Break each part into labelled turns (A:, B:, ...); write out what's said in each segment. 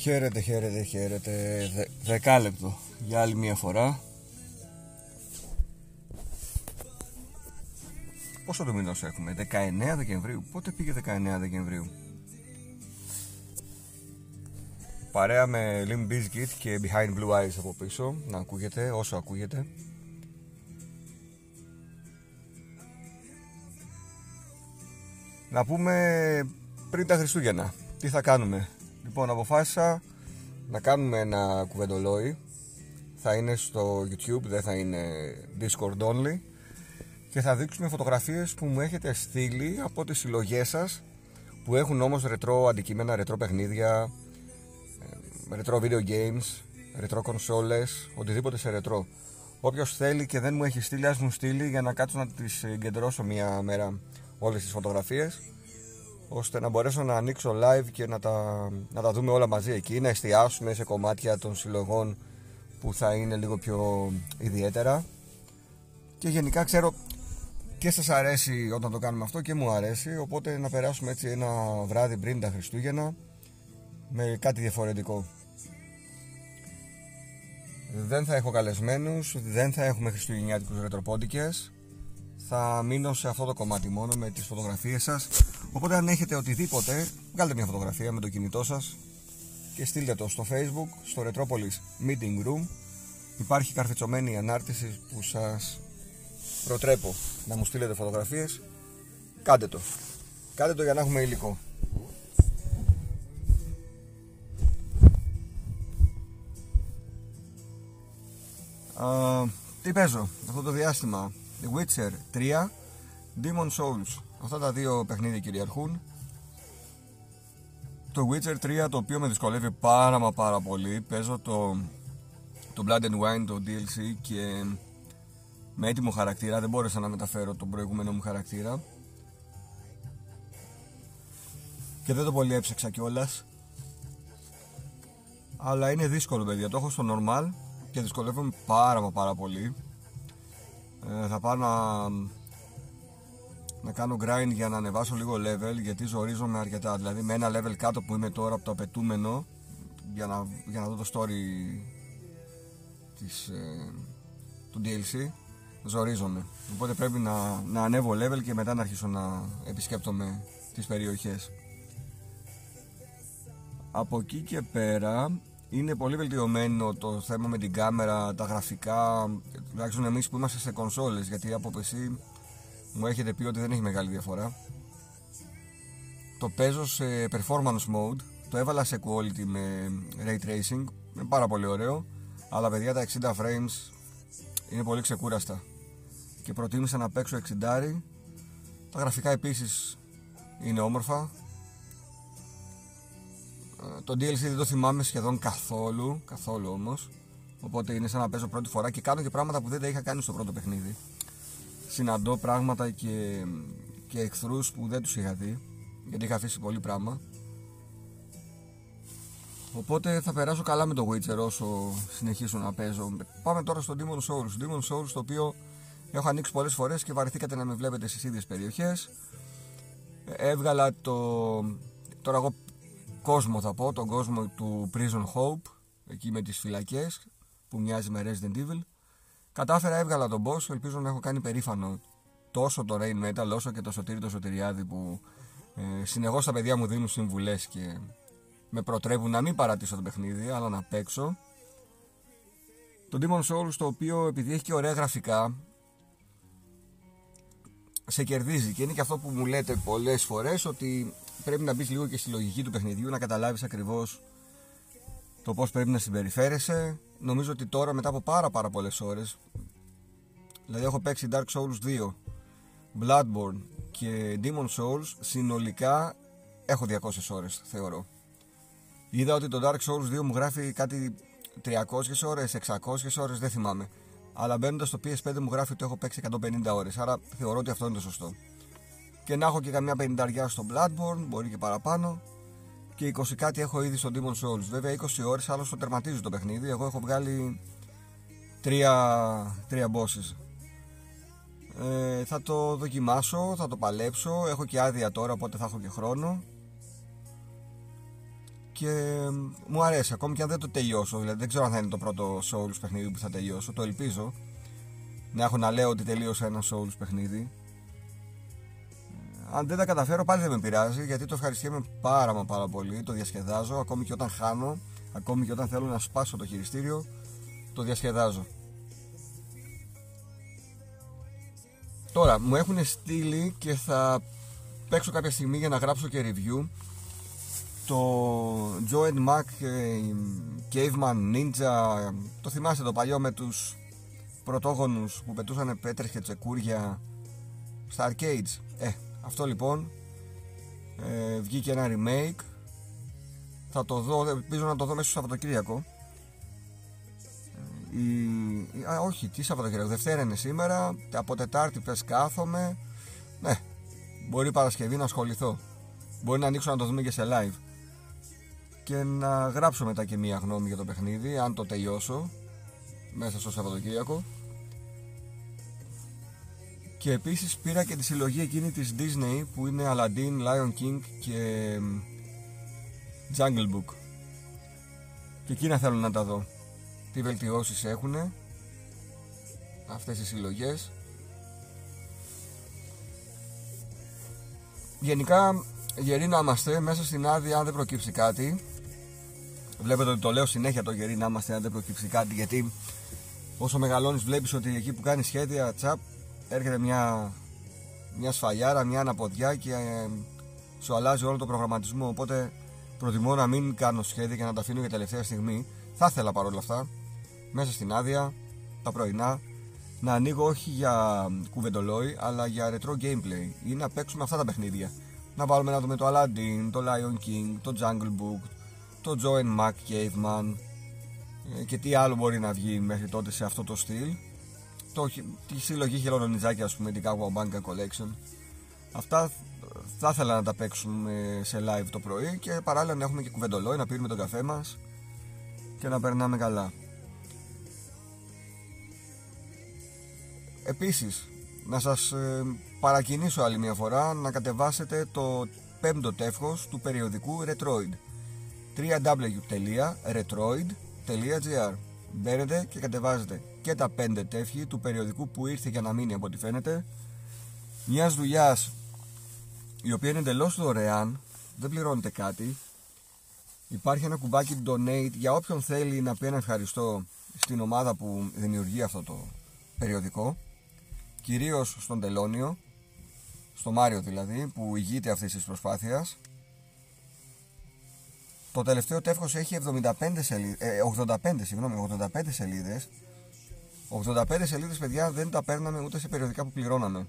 A: Χαίρετε, χαίρετε, χαίρετε. Δε, δεκάλεπτο για άλλη μια φορά. Πόσο το μήνος έχουμε, 19 Δεκεμβρίου. Πότε πήγε 19 Δεκεμβρίου; Παρέα με Limp Bizkit και Behind Blue Eyes από πίσω. Να ακούγεται όσο ακούγεται. Να πούμε πριν τα Χριστούγεννα. Τι θα κάνουμε; Λοιπόν, αποφάσισα να κάνουμε ένα κουβεντολόι. Θα είναι στο YouTube, δεν θα είναι Discord only. Και θα δείξουμε φωτογραφίες που μου έχετε στείλει από τις συλλογές σας που έχουν όμως ρετρό αντικείμενα, ρετρό παιχνίδια, ε, ρετρό video games, ρετρό κονσόλες, οτιδήποτε σε ρετρό. Όποιος θέλει και δεν μου έχει στείλει, ας μου στείλει για να κάτσω να τις συγκεντρώσω μια μέρα όλες τις φωτογραφίες ώστε να μπορέσω να ανοίξω live και να τα, να τα δούμε όλα μαζί εκεί, να εστιάσουμε σε κομμάτια των συλλογών που θα είναι λίγο πιο ιδιαίτερα. Και γενικά ξέρω και σας αρέσει όταν το κάνουμε αυτό και μου αρέσει οπότε να περάσουμε έτσι ένα βράδυ πριν τα Χριστούγεννα με κάτι διαφορετικό. Δεν θα έχω καλεσμένους, δεν θα έχουμε χριστουγεννιάτικους ρετροπόντικες θα μείνω σε αυτό το κομμάτι μόνο με τις φωτογραφίες σας. Οπότε αν έχετε οτιδήποτε βγάλτε μια φωτογραφία με το κινητό σας και στείλτε το στο facebook στο Retropolis Meeting Room. Υπάρχει καρφιτσωμένη ανάρτηση που σας προτρέπω να μου στείλετε φωτογραφίες. Κάντε το. Κάντε το για να έχουμε υλικό. Uh, τι παίζω αυτό το διάστημα; The Witcher 3, Demon Souls. Αυτά τα δύο παιχνίδια κυριαρχούν. Το Witcher 3 το οποίο με δυσκολεύει πάρα μα πάρα πολύ. Παίζω το, το Blood and Wine, το DLC και με έτοιμο χαρακτήρα. Δεν μπόρεσα να μεταφέρω τον προηγούμενο μου χαρακτήρα. Και δεν το πολύ έψαξα κιόλας. Αλλά είναι δύσκολο παιδιά. Το έχω στο normal και δυσκολεύομαι πάρα μα πάρα πολύ. Ε, θα πάω να, να κάνω grind για να ανεβάσω λίγο level γιατί ζορίζομαι αρκετά. Δηλαδή με ένα level κάτω που είμαι τώρα από το απαιτούμενο για να, για να δω το story της, ε, του DLC ζορίζομαι. Οπότε πρέπει να, να ανέβω level και μετά να αρχίσω να επισκέπτομαι τις περιοχές. Από εκεί και πέρα είναι πολύ βελτιωμένο το θέμα με την κάμερα, τα γραφικά, τουλάχιστον εμείς που είμαστε σε κονσόλες, γιατί από PC μου έχετε πει ότι δεν έχει μεγάλη διαφορά. Το παίζω σε performance mode, το έβαλα σε quality με ray tracing, είναι πάρα πολύ ωραίο, αλλά παιδιά τα 60 frames είναι πολύ ξεκούραστα. Και προτίμησα να παίξω 60 τα γραφικά επίσης είναι όμορφα το DLC δεν το θυμάμαι σχεδόν καθόλου, καθόλου όμως. Οπότε είναι σαν να παίζω πρώτη φορά και κάνω και πράγματα που δεν τα είχα κάνει στο πρώτο παιχνίδι. Συναντώ πράγματα και, και εχθρούς που δεν τους είχα δει, γιατί είχα αφήσει πολύ πράγμα. Οπότε θα περάσω καλά με το Witcher όσο συνεχίσω να παίζω. Πάμε τώρα στο Demon Souls. Demon Souls το οποίο έχω ανοίξει πολλές φορές και βαρεθήκατε να με βλέπετε στις ίδιες περιοχές. Έβγαλα το... Τώρα εγώ κόσμο θα πω, τον κόσμο του Prison Hope, εκεί με τις φυλακές, που μοιάζει με Resident Evil. Κατάφερα, έβγαλα τον boss, ελπίζω να έχω κάνει περήφανο τόσο το Rain Metal όσο και το Σωτήρι το Σωτηριάδη που ε, συνεχώς τα παιδιά μου δίνουν συμβουλές και με προτρέπουν να μην παρατήσω το παιχνίδι αλλά να παίξω. Το Demon Souls το οποίο επειδή έχει και ωραία γραφικά σε κερδίζει και είναι και αυτό που μου λέτε πολλές φορές ότι πρέπει να μπεις λίγο και στη λογική του παιχνιδιού να καταλάβεις ακριβώς το πώς πρέπει να συμπεριφέρεσαι. Νομίζω ότι τώρα μετά από πάρα πάρα πολλές ώρες δηλαδή έχω παίξει Dark Souls 2 Bloodborne και Demon Souls συνολικά έχω 200 ώρες θεωρώ. Είδα ότι το Dark Souls 2 μου γράφει κάτι 300 ώρες, 600 ώρες δεν θυμάμαι. Αλλά μπαίνοντας στο PS5 μου γράφει ότι έχω παίξει 150 ώρες άρα θεωρώ ότι αυτό είναι το σωστό και να έχω και καμιά πενηνταριά στο Bloodborne μπορεί και παραπάνω και 20 κάτι έχω ήδη στο Demon Souls βέβαια 20 ώρες άλλο το τερματίζει το παιχνίδι εγώ έχω βγάλει 3, 3 bosses ε, θα το δοκιμάσω, θα το παλέψω έχω και άδεια τώρα οπότε θα έχω και χρόνο και μου αρέσει ακόμη και αν δεν το τελειώσω. Δηλαδή δεν ξέρω αν θα είναι το πρώτο Souls παιχνίδι που θα τελειώσω. Το ελπίζω. Να έχω να λέω ότι τελείωσα ένα Souls παιχνίδι. Αν δεν τα καταφέρω πάλι δεν με πειράζει γιατί το ευχαριστιέμαι πάρα μα πάρα πολύ. Το διασκεδάζω ακόμη και όταν χάνω, ακόμη και όταν θέλω να σπάσω το χειριστήριο, το διασκεδάζω. Τώρα μου έχουν στείλει και θα παίξω κάποια στιγμή για να γράψω και review το Joe Mac Caveman Ninja το θυμάστε το παλιό με τους πρωτόγονους που πετούσαν πέτρες και τσεκούρια στα arcades; Ε, αυτό λοιπόν ε, βγήκε ένα remake. Θα το δω, ελπίζω να το δω μέσα στο Σαββατοκύριακο. Ε, η, α, όχι, τι Σαββατοκύριακο, Δευτέρα είναι σήμερα από Τετάρτη πες κάθομαι. Ναι, μπορεί Παρασκευή να ασχοληθώ. Μπορεί να ανοίξω να το δούμε και σε live. Και να γράψω μετά και μία γνώμη για το παιχνίδι αν το τελειώσω μέσα στο Σαββατοκύριακο και επίσης πήρα και τη συλλογή εκείνη της Disney που είναι Aladdin, Lion King και Jungle Book. Και εκείνα θέλω να τα δω. Τι βελτιώσεις έχουν αυτές οι συλλογές. Γενικά γεροί να είμαστε μέσα στην άδεια αν δεν προκύψει κάτι. Βλέπετε ότι το λέω συνέχεια το γερί να είμαστε αν δεν προκύψει κάτι γιατί όσο μεγαλώνεις βλέπεις ότι εκεί που κάνεις σχέδια τσαπ έρχεται μια, μια σφαλιάρα, μια αναποδιά και ε, σου αλλάζει όλο το προγραμματισμό. Οπότε προτιμώ να μην κάνω σχέδια και να τα αφήνω για τελευταία στιγμή. Θα ήθελα παρόλα αυτά μέσα στην άδεια τα πρωινά να ανοίγω όχι για κουβεντολόι αλλά για retro gameplay ή να παίξουμε αυτά τα παιχνίδια. Να βάλουμε να δούμε το Aladdin, το Lion King, το Jungle Book το Joe Mac Caveman ε, και τι άλλο μπορεί να βγει μέχρι τότε σε αυτό το στυλ το, τη συλλογή χελονονιτζάκια ας πούμε την Kawabanga Collection. Αυτά θα ήθελα να τα παίξουμε σε live το πρωί και παράλληλα να έχουμε και κουβεντολόι να πίνουμε τον καφέ μας και να περνάμε καλά. Επίσης να σας ε, παρακινήσω άλλη μια φορά να κατεβάσετε το πέμπτο τεύχος του περιοδικού Retroid. www.retroid.gr Μπαίνετε και κατεβάζετε και τα 5 τεύχη του περιοδικού που ήρθε για να μείνει από ό,τι φαίνεται μιας δουλειάς η οποία είναι εντελώς δωρεάν, δεν πληρώνετε κάτι. Υπάρχει ένα κουμπάκι donate για όποιον θέλει να πει ένα ευχαριστώ στην ομάδα που δημιουργεί αυτό το περιοδικό. Κυρίως στον Τελώνιο, στο Μάριο δηλαδή, που ηγείται αυτής της προσπάθειας το τελευταίο τεύχος έχει 75 σελίδες, 85, συγγνώμη, 85 σελίδες. 85 σελίδες παιδιά δεν τα παίρναμε ούτε σε περιοδικά που πληρώναμε.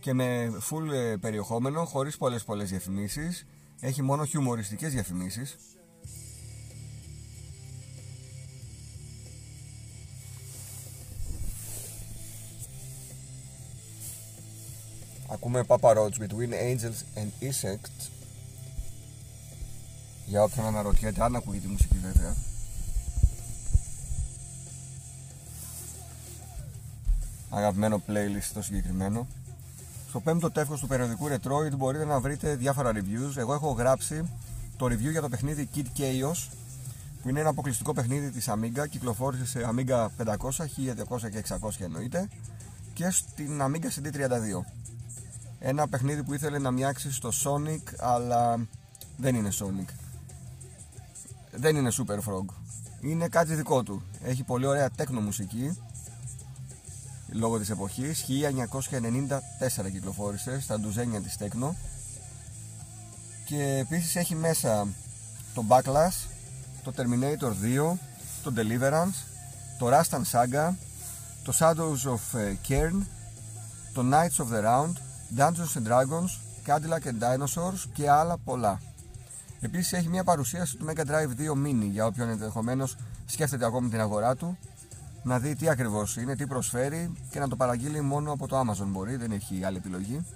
A: Και με full ε, περιεχόμενο, χωρίς πολλές πολλές διαφημίσεις. Έχει μόνο χιουμοριστικές διαφημίσεις. Ακούμε Papa Roach Between Angels and Insects για όποιον αναρωτιέται, αν ακούγει τη μουσική βέβαια. Αγαπημένο playlist το συγκεκριμένο. Στο πέμπτο τεύχος του περιοδικού Retroid μπορείτε να βρείτε διάφορα reviews. Εγώ έχω γράψει το review για το παιχνίδι Kid Chaos που είναι ένα αποκλειστικό παιχνίδι της Amiga κυκλοφόρησε σε Amiga 500, 1200 και 600 εννοείται και στην Amiga CD32 ένα παιχνίδι που ήθελε να μοιάξει στο Sonic αλλά δεν είναι Sonic δεν είναι Super Frog. Είναι κάτι δικό του. Έχει πολύ ωραία τέκνο μουσική λόγω της εποχής. 1994 κυκλοφόρησε στα ντουζένια της τέκνο και επίσης έχει μέσα το Backlash, το Terminator 2, το Deliverance, το Rastan Saga, το Shadows of ε, Cairn, το Knights of the Round, Dungeons and Dragons, Cadillac and Dinosaurs και άλλα πολλά. Επίσης έχει μια παρουσίαση του Mega Drive 2 Mini για όποιον ενδεχομένως σκέφτεται ακόμη την αγορά του να δει τι ακριβώς είναι, τι προσφέρει και να το παραγγείλει μόνο από το Amazon μπορεί, δεν έχει άλλη επιλογή.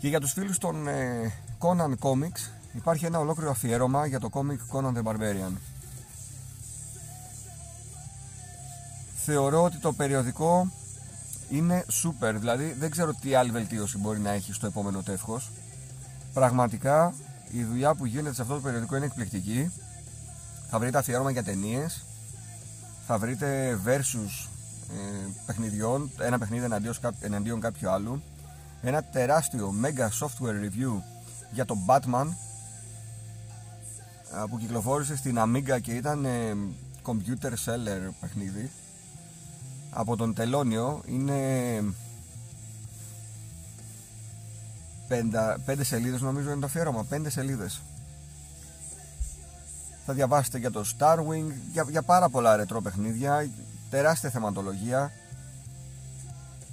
A: Και για τους φίλους των ε, Conan Comics υπάρχει ένα ολόκληρο αφιέρωμα για το comic Conan the Barbarian. Θεωρώ ότι το περιοδικό είναι super, δηλαδή δεν ξέρω τι άλλη βελτίωση μπορεί να έχει στο επόμενο τεύχος. Πραγματικά η δουλειά που γίνεται σε αυτό το περιοδικό είναι εκπληκτική. Θα βρείτε αφιέρωμα για ταινίες, θα βρείτε versus ε, παιχνιδιών, ένα παιχνίδι εναντίον, εναντίον κάποιου άλλου, ένα τεράστιο mega software review για το Batman που κυκλοφόρησε στην Amiga και ήταν ε, computer seller παιχνίδι. Από τον Τελώνιο είναι πέντε, πέντε σελίδες νομίζω είναι το αφιέρωμα πέντε σελίδες. Θα διαβάσετε για το Starwing για, για πάρα πολλά ρετρό παιχνίδια τεράστια θεματολογία.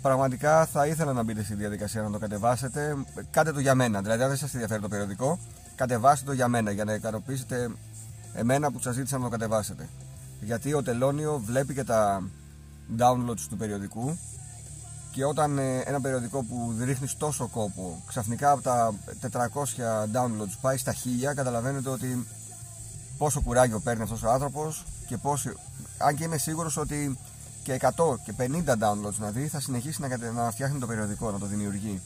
A: Πραγματικά θα ήθελα να μπείτε στη διαδικασία να το κατεβάσετε. Κάντε το για μένα δηλαδή αν δεν σας ενδιαφέρει το περιοδικό κατεβάστε το για μένα για να ικανοποιήσετε εμένα που σας ζήτησα να το κατεβάσετε. Γιατί ο Τελώνιο βλέπει και τα downloads του περιοδικού και όταν ε, ένα περιοδικό που ρίχνει τόσο κόπο ξαφνικά από τα 400 downloads πάει στα 1000 καταλαβαίνετε ότι πόσο κουράγιο παίρνει αυτός ο άνθρωπος και πόσο, αν και είμαι σίγουρος ότι και 100 και 50 downloads να δει θα συνεχίσει να, να φτιάχνει το περιοδικό, να το δημιουργεί.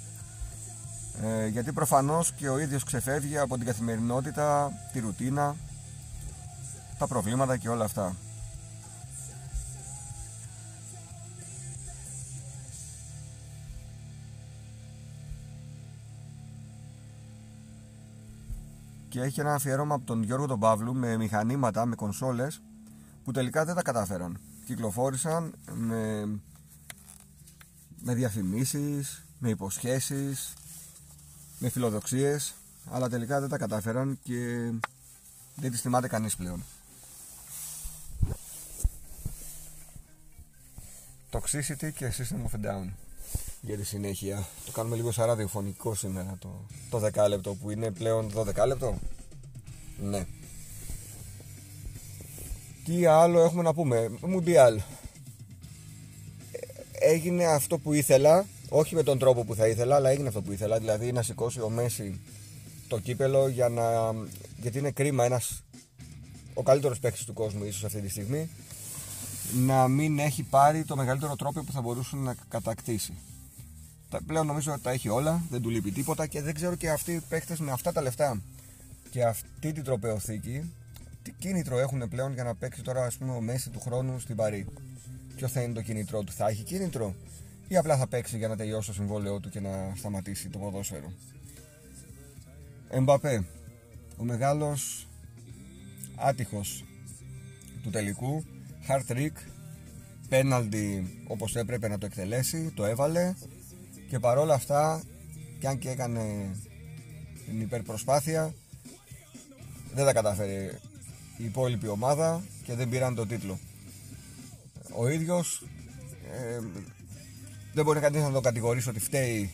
A: Ε, γιατί προφανώς και ο ίδιος ξεφεύγει από την καθημερινότητα, τη ρουτίνα τα προβλήματα και όλα αυτά και έχει ένα αφιέρωμα από τον Γιώργο τον Παύλου με μηχανήματα, με κονσόλες που τελικά δεν τα κατάφεραν. Κυκλοφόρησαν με, με διαφημίσεις, με υποσχέσεις, με φιλοδοξίες αλλά τελικά δεν τα κατάφεραν και δεν τις θυμάται κανείς πλέον. Toxicity και System of a Down για τη συνέχεια. Το κάνουμε λίγο σαν ραδιοφωνικό σήμερα το, το 10 λεπτό που είναι πλέον 12 λεπτό. Ναι. Τι άλλο έχουμε να πούμε; Μουντιάλ. Έγινε αυτό που ήθελα, όχι με τον τρόπο που θα ήθελα, αλλά έγινε αυτό που ήθελα. Δηλαδή να σηκώσει ο Μέση το κύπελο για να... γιατί είναι κρίμα ένας ο καλύτερος παίκτης του κόσμου ίσως αυτή τη στιγμή να μην έχει πάρει το μεγαλύτερο τρόπο που θα μπορούσε να κατακτήσει πλέον νομίζω ότι τα έχει όλα, δεν του λείπει τίποτα και δεν ξέρω και αυτοί οι παίχτε με αυτά τα λεφτά και αυτή την τροπεοθήκη τι κίνητρο έχουν πλέον για να παίξει τώρα ας πούμε ο Μέση του χρόνου στην Παρή; Ποιο θα είναι το κίνητρό του, θα έχει κίνητρο ή απλά θα παίξει για να τελειώσει το συμβόλαιό του και να σταματήσει το ποδόσφαιρο; Εμπαπέ, ο μεγάλος άτυχος του τελικού, hard trick, πέναλτι όπως έπρεπε να το εκτελέσει, το έβαλε, και παρόλα αυτά και αν και έκανε την υπερπροσπάθεια δεν τα κατάφερε η υπόλοιπη ομάδα και δεν πήραν το τίτλο. Ο ίδιος ε, δεν μπορεί κανείς να το κατηγορήσει ότι φταίει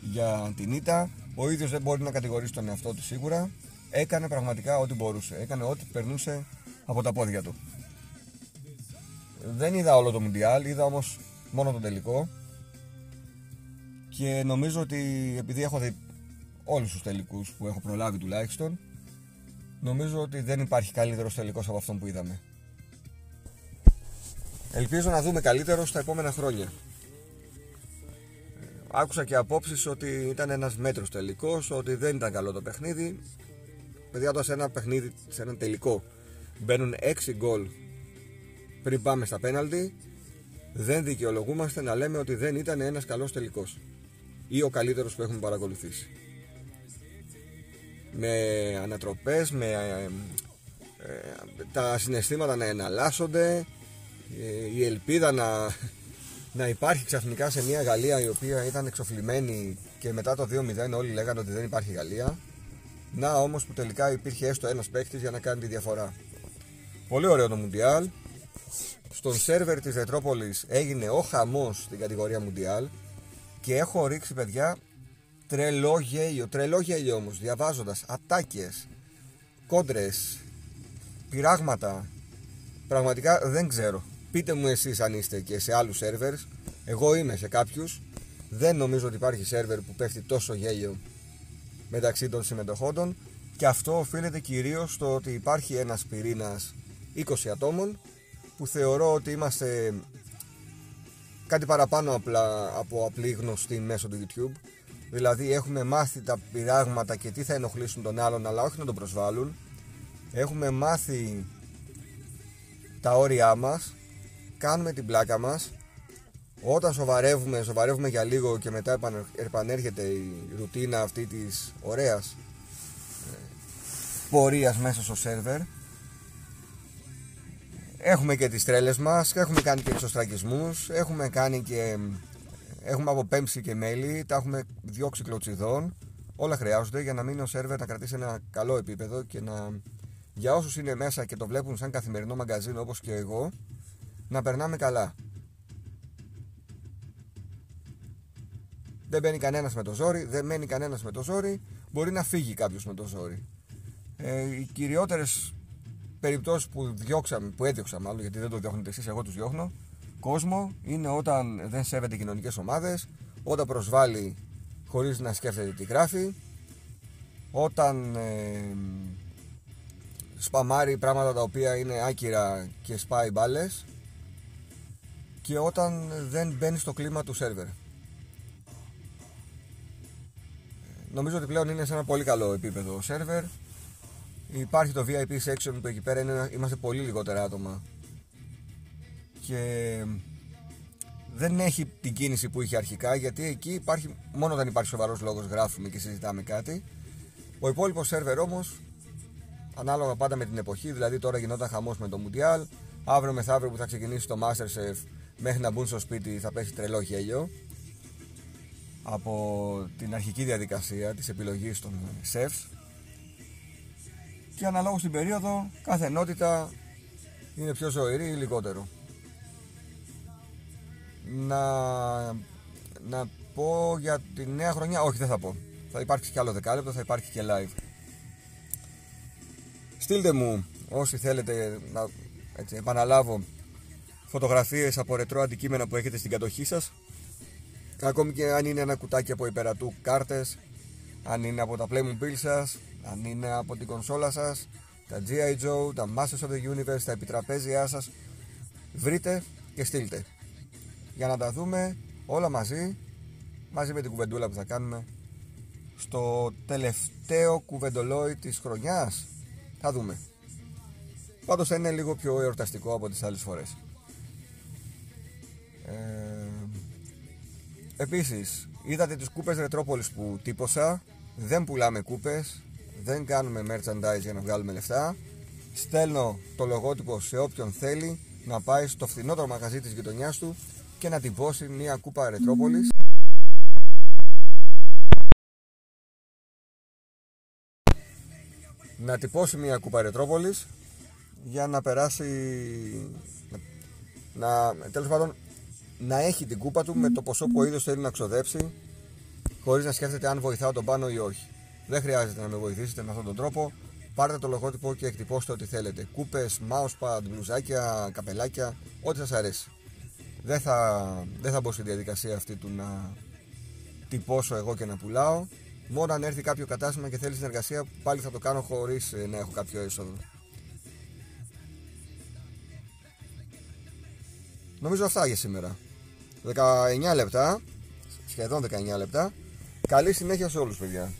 A: για την ήττα. Ο ίδιος δεν μπορεί να κατηγορήσει τον εαυτό του σίγουρα. Έκανε πραγματικά ό,τι μπορούσε. Έκανε ό,τι περνούσε από τα πόδια του. Δεν είδα όλο το Μουντιάλ είδα όμως μόνο το τελικό και νομίζω ότι επειδή έχω δει όλους τους τελικούς που έχω προλάβει τουλάχιστον νομίζω ότι δεν υπάρχει καλύτερος τελικός από αυτόν που είδαμε. Ελπίζω να δούμε καλύτερο στα επόμενα χρόνια. Άκουσα και απόψεις ότι ήταν ένας μέτρος τελικός ότι δεν ήταν καλό το παιχνίδι. Παιδιά τώρα σε ένα παιχνίδι σε ένα τελικό μπαίνουν 6 γκολ πριν πάμε στα πέναλτι. Δεν δικαιολογούμαστε να λέμε ότι δεν ήταν ένας καλός τελικός ή ο καλύτερος που έχουμε παρακολουθήσει. Με ανατροπές, με ε, ε, τα συναισθήματα να εναλλάσσονται, ε, η ελπίδα να, να υπάρχει ξαφνικά σε μια Γαλλία η οποία ήταν εξοφλημένη και μετά το 2-0 όλοι λέγανε ότι δεν υπάρχει Γαλλία. Να όμως που τελικά υπήρχε έστω ένας παίκτης για να κάνει τη διαφορά. Πολύ ωραίο το Μουντιάλ. Στον σερβερ της Ρετρόπολης έγινε ο χαμός στην κατηγορία Μουντιάλ και έχω ρίξει παιδιά τρελό γέλιο, τρελό γέλιο όμως διαβάζοντας ατάκες, κόντρες, πειράγματα. Πραγματικά δεν ξέρω. Πείτε μου εσείς αν είστε και σε άλλους σερβερς. Εγώ είμαι σε κάποιους. Δεν νομίζω ότι υπάρχει σερβερ που πέφτει τόσο γέλιο μεταξύ των συμμετοχόντων. Και αυτό οφείλεται κυρίως στο ότι υπάρχει ένας πυρήνας 20 ατόμων που θεωρώ ότι είμαστε κάτι παραπάνω απλά από απλή γνωστή μέσω του YouTube Δηλαδή έχουμε μάθει τα πειράγματα και τι θα ενοχλήσουν τον άλλον αλλά όχι να τον προσβάλλουν. Έχουμε μάθει τα όρια μας, κάνουμε την πλάκα μας. Όταν σοβαρεύουμε, σοβαρεύουμε για λίγο και μετά επανέρχεται η ρουτίνα αυτή της ωραίας ε, πορείας μέσα στο σερβερ. Έχουμε και τις τρέλες μας, έχουμε κάνει και εξωστρακισμούς, έχουμε κάνει και Έχουμε αποπέμψει και μέλη, τα έχουμε διώξει κλωτσιδών. Όλα χρειάζονται για να μείνει ο σερβερ να κρατήσει ένα καλό επίπεδο και να για όσους είναι μέσα και το βλέπουν σαν καθημερινό μαγκαζίνο όπως και εγώ να περνάμε καλά. Δεν μπαίνει κανένας με το ζόρι, δεν μένει κανένας με το ζόρι, μπορεί να φύγει κάποιος με το ζόρι. Ε, οι κυριότερες περιπτώσεις που διώξαμε, που έδιωξα μάλλον γιατί δεν το διώχνετε εσείς, εγώ τους διώχνω, κόσμο είναι όταν δεν σέβεται κοινωνικές ομάδες, όταν προσβάλλει χωρίς να σκέφτεται τι γράφει, όταν ε, σπαμάρει πράγματα τα οποία είναι άκυρα και σπάει μπάλες και όταν δεν μπαίνει στο κλίμα του σερβερ. Νομίζω ότι πλέον είναι σε ένα πολύ καλό επίπεδο ο σερβερ. Υπάρχει το VIP section που εκεί πέρα είναι, είμαστε πολύ λιγότερα άτομα και δεν έχει την κίνηση που είχε αρχικά γιατί εκεί υπάρχει, μόνο όταν υπάρχει σοβαρός λόγος γράφουμε και συζητάμε κάτι. Ο υπόλοιπος σερβερ όμως, ανάλογα πάντα με την εποχή, δηλαδή τώρα γινόταν χαμός με το Mundial, αύριο μεθαύριο που θα ξεκινήσει το Masterchef μέχρι να μπουν στο σπίτι θα πέσει τρελό γέλιο από την αρχική διαδικασία της επιλογής των chefs και αναλόγως την περίοδο κάθε ενότητα είναι πιο ζωηρή ή λιγότερο να, να πω για τη νέα χρονιά. Όχι, δεν θα πω. Θα υπάρξει κι άλλο δεκάλεπτο, θα υπάρχει και live. Στείλτε μου όσοι θέλετε να έτσι, επαναλάβω φωτογραφίες από ρετρό αντικείμενα που έχετε στην κατοχή σας ακόμη και αν είναι ένα κουτάκι από υπερατού κάρτες αν είναι από τα Playmobil σας αν είναι από την κονσόλα σας τα G.I. Joe, τα Masters of the Universe, τα επιτραπέζια σας βρείτε και στείλτε. Για να τα δούμε όλα μαζί μαζί με την κουβεντούλα που θα κάνουμε στο τελευταίο κουβεντολόι της χρονιάς. Θα δούμε. Πάντως θα είναι λίγο πιο εορταστικό από τις άλλες φορές. Ε, επίσης είδατε τις κούπες Ρετρόπολης που τύπωσα. Δεν πουλάμε κούπες δεν κάνουμε merchandise για να βγάλουμε λεφτά. Στέλνω το λογότυπο σε όποιον θέλει να πάει στο φθηνότερο μαγαζί της γειτονιάς του και να τυπώσει μια κούπα Ρετρόπολης. Να τυπώσει μια κούπα Ρετρόπολης για να περάσει να, τέλος πάντων να έχει την κούπα του με το ποσό που ο ίδιος θέλει να ξοδέψει χωρίς να σκέφτεται αν βοηθάω τον πάνω ή όχι δεν χρειάζεται να με βοηθήσετε με αυτόν τον τρόπο πάρτε το λογότυπο και εκτυπώστε ό,τι θέλετε κούπες, mousepad, μπλουζάκια, καπελάκια ό,τι σας αρέσει δεν θα, δεν θα μπω στη διαδικασία αυτή του να τυπώσω εγώ και να πουλάω. Μόνο αν έρθει κάποιο κατάστημα και θέλει συνεργασία, πάλι θα το κάνω χωρίς ε, να έχω κάποιο έσοδο. Νομίζω αυτά για σήμερα. 19 λεπτά, σχεδόν 19 λεπτά. Καλή συνέχεια σε όλους παιδιά.